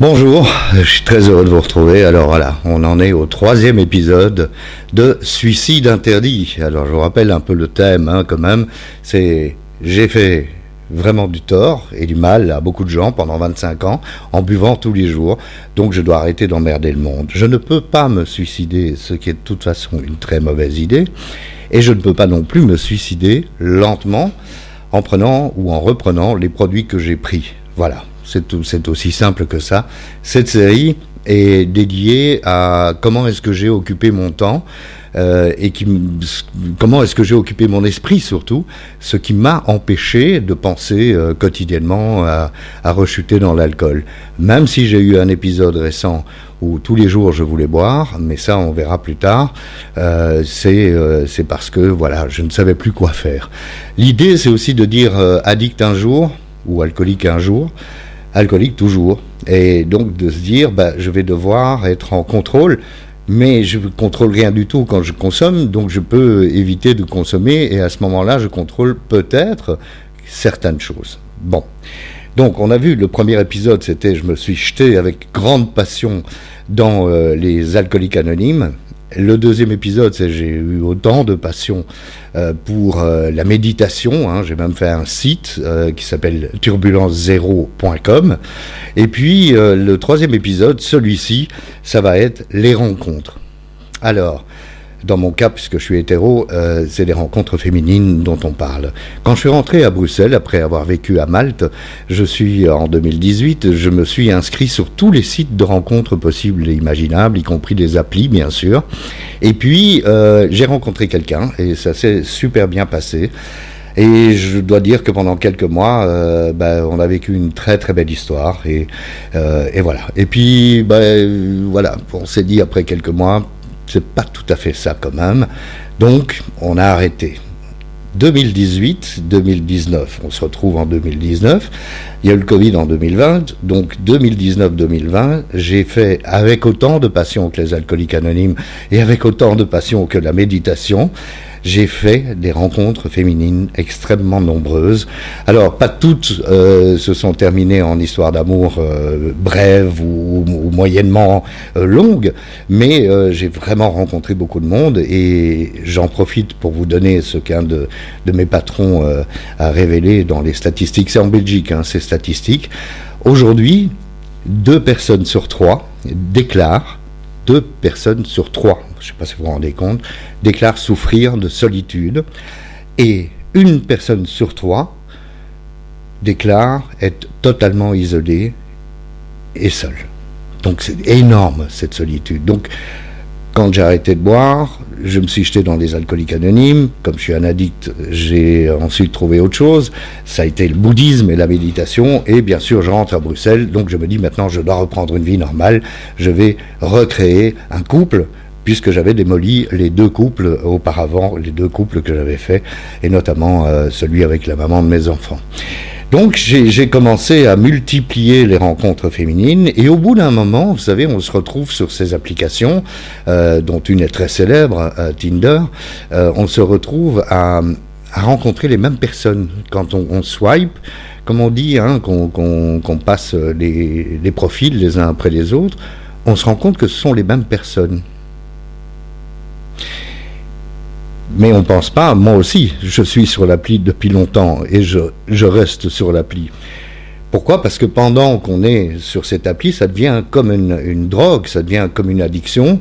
Bonjour, je suis très heureux de vous retrouver. Alors voilà, on en est au troisième épisode de Suicide interdit. Alors je vous rappelle un peu le thème hein, quand même. C'est j'ai fait vraiment du tort et du mal à beaucoup de gens pendant 25 ans en buvant tous les jours. Donc je dois arrêter d'emmerder le monde. Je ne peux pas me suicider, ce qui est de toute façon une très mauvaise idée. Et je ne peux pas non plus me suicider lentement en prenant ou en reprenant les produits que j'ai pris. Voilà. C'est aussi simple que ça. Cette série est dédiée à comment est-ce que j'ai occupé mon temps euh, et qui, comment est-ce que j'ai occupé mon esprit surtout, ce qui m'a empêché de penser euh, quotidiennement à, rechuter dans l'alcool. Même si j'ai eu un épisode récent où tous les jours je voulais boire, mais ça on verra plus tard, euh, c'est euh, parce que voilà, je ne savais plus quoi faire. L'idée c'est aussi de dire addict un jour ou alcoolique un jour alcoolique toujours. Et donc de se dire, bah, je vais devoir être en contrôle, mais je ne contrôle rien du tout quand je consomme, donc je peux éviter de consommer, et à ce moment-là, je contrôle peut-être certaines choses. Bon. Donc on a vu le premier épisode, c'était je me suis jeté avec grande passion dans euh, les alcooliques anonymes. Le deuxième épisode, c'est j'ai eu autant de passion euh, pour euh, la méditation. Hein. J'ai même fait un site euh, qui s'appelle turbulence0.com. Et puis le troisième épisode, celui-ci, ça va être les rencontres. Alors, dans mon cas, puisque je suis hétéro, euh, c'est les rencontres féminines dont on parle. Quand je suis rentré à Bruxelles, après avoir vécu à Malte, je suis en 2018, je me suis inscrit sur tous les sites de rencontres possibles et imaginables, y compris des applis, bien sûr. Et puis, euh, j'ai rencontré quelqu'un, et ça s'est super bien passé. Et je dois dire que pendant quelques mois, euh, ben, on a vécu une très très belle histoire. Et, euh, voilà. Et puis, ben, voilà, on s'est dit après quelques mois, c'est pas tout à fait ça quand même. Donc, on a arrêté. 2018, 2019, on se retrouve en 2019. Il y a eu le Covid en 2020, donc 2019-2020, j'ai fait avec autant de passion que les alcooliques anonymes et avec autant de passion que la méditation j'ai fait des rencontres féminines extrêmement nombreuses. Alors, pas toutes euh, se sont terminées en histoire d'amour euh, brève ou, moyennement euh, longue, mais euh, j'ai vraiment rencontré beaucoup de monde et j'en profite pour vous donner ce qu'un de, mes patrons euh, a révélé dans les statistiques. C'est en Belgique, hein, ces statistiques. Aujourd'hui, deux personnes sur trois déclarent deux personnes sur trois, je ne sais pas si vous vous rendez compte, déclarent souffrir de solitude et une personne sur trois déclare être totalement isolée et seule. Donc c'est énorme cette solitude. Donc quand j'ai arrêté de boire, je me suis jeté dans des alcooliques anonymes. Comme je suis un addict, j'ai ensuite trouvé autre chose. Ça a été le bouddhisme et la méditation. Et bien sûr, je rentre à Bruxelles. Donc je me dis maintenant, je dois reprendre une vie normale. Je vais recréer un couple puisque j'avais démoli les deux couples auparavant, les deux couples que j'avais faits, et notamment euh, celui avec la maman de mes enfants. Donc j'ai commencé à multiplier les rencontres féminines et au bout d'un moment, vous savez, on se retrouve sur ces applications, euh, dont une est très célèbre, euh, Tinder, euh, on se retrouve à, rencontrer les mêmes personnes quand on, swipe, comme on dit, hein, qu'on qu qu passe les profils les uns après les autres, on se rend compte que ce sont les mêmes personnes. Mais on ne pense pas, moi aussi, je suis sur l'appli depuis longtemps et je, reste sur l'appli. Pourquoi? Parce que pendant qu'on est sur cette appli, ça devient comme une, drogue, ça devient comme une addiction.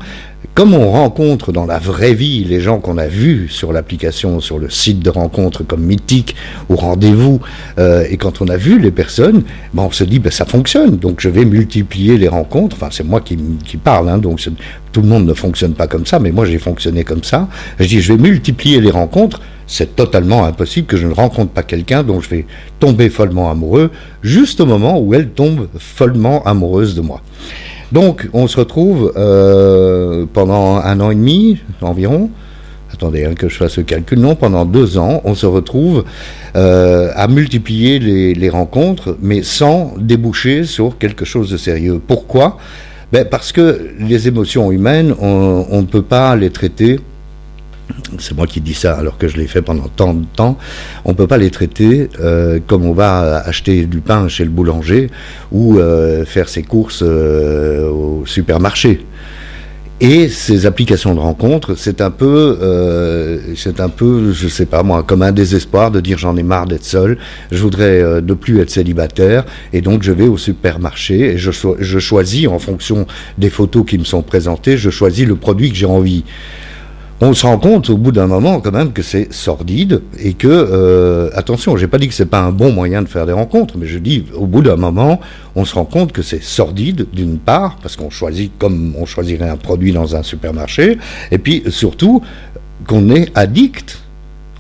Comme on rencontre dans la vraie vie les gens qu'on a vus sur l'application, sur le site de rencontre comme mythique ou rendez-vous, euh, et quand on a vu les personnes, ben on se dit ben ça fonctionne, donc je vais multiplier les rencontres. Enfin, c'est moi qui, qui parle, hein, donc tout le monde ne fonctionne pas comme ça, mais moi j'ai fonctionné comme ça. Je dis je vais multiplier les rencontres c'est totalement impossible que je ne rencontre pas quelqu'un dont je vais tomber follement amoureux, juste au moment où elle tombe follement amoureuse de moi. Donc, on se retrouve euh, pendant un an et demi environ. Attendez hein, que je fasse le calcul. Non, pendant deux ans, on se retrouve euh, à multiplier les, rencontres, mais sans déboucher sur quelque chose de sérieux. Pourquoi? Ben Parce que les émotions humaines, on ne peut pas les traiter c'est moi qui dis ça alors que je l'ai fait pendant tant de temps, on ne peut pas les traiter euh, comme on va acheter du pain chez le boulanger ou euh, faire ses courses euh, au supermarché. Et ces applications de rencontres, c'est un peu, c'est un peu, je sais pas moi, comme un désespoir de dire j'en ai marre d'être seul, je voudrais de plus être célibataire, et donc je vais au supermarché et je choisis en fonction des photos qui me sont présentées, je choisis le produit que j'ai envie on se rend compte au bout d'un moment quand même que c'est sordide et que, euh, attention, j'ai pas dit que c'est pas un bon moyen de faire des rencontres, mais je dis au bout d'un moment, on se rend compte que c'est sordide d'une part, parce qu'on choisit comme on choisirait un produit dans un supermarché, et puis surtout qu'on est addict.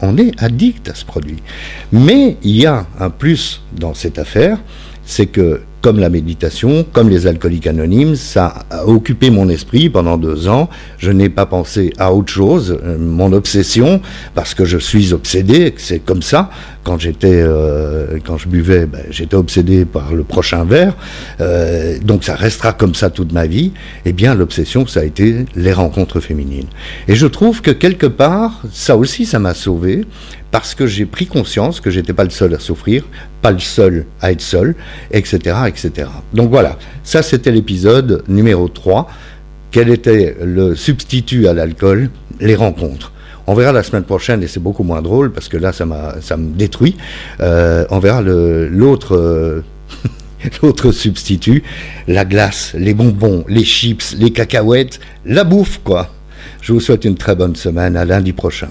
On est addict à ce produit. Mais il y a un plus dans cette affaire, c'est que comme la méditation, comme les alcooliques anonymes, ça a occupé mon esprit pendant deux ans. Je n'ai pas pensé à autre chose. Euh, mon obsession, parce que je suis obsédé, c'est comme ça. Quand j'étais, euh, quand je buvais, ben, j'étais obsédé par le prochain verre. Euh, donc ça restera comme ça toute ma vie. Eh bien, l'obsession, ça a été les rencontres féminines. Et je trouve que quelque part, ça aussi, ça m'a sauvé parce que j'ai pris conscience que j'étais pas le seul à souffrir, pas le seul à être seul, etc., etc. Donc voilà, ça c'était l'épisode numéro 3. Quel était le substitut à l'alcool? Les rencontres. On verra la semaine prochaine, et c'est beaucoup moins drôle, parce que là, ça, ça me détruit. Euh, on verra l'autre... Euh, l'autre substitut, la glace, les bonbons, les chips, les cacahuètes, la bouffe, quoi. Je vous souhaite une très bonne semaine. À lundi prochain.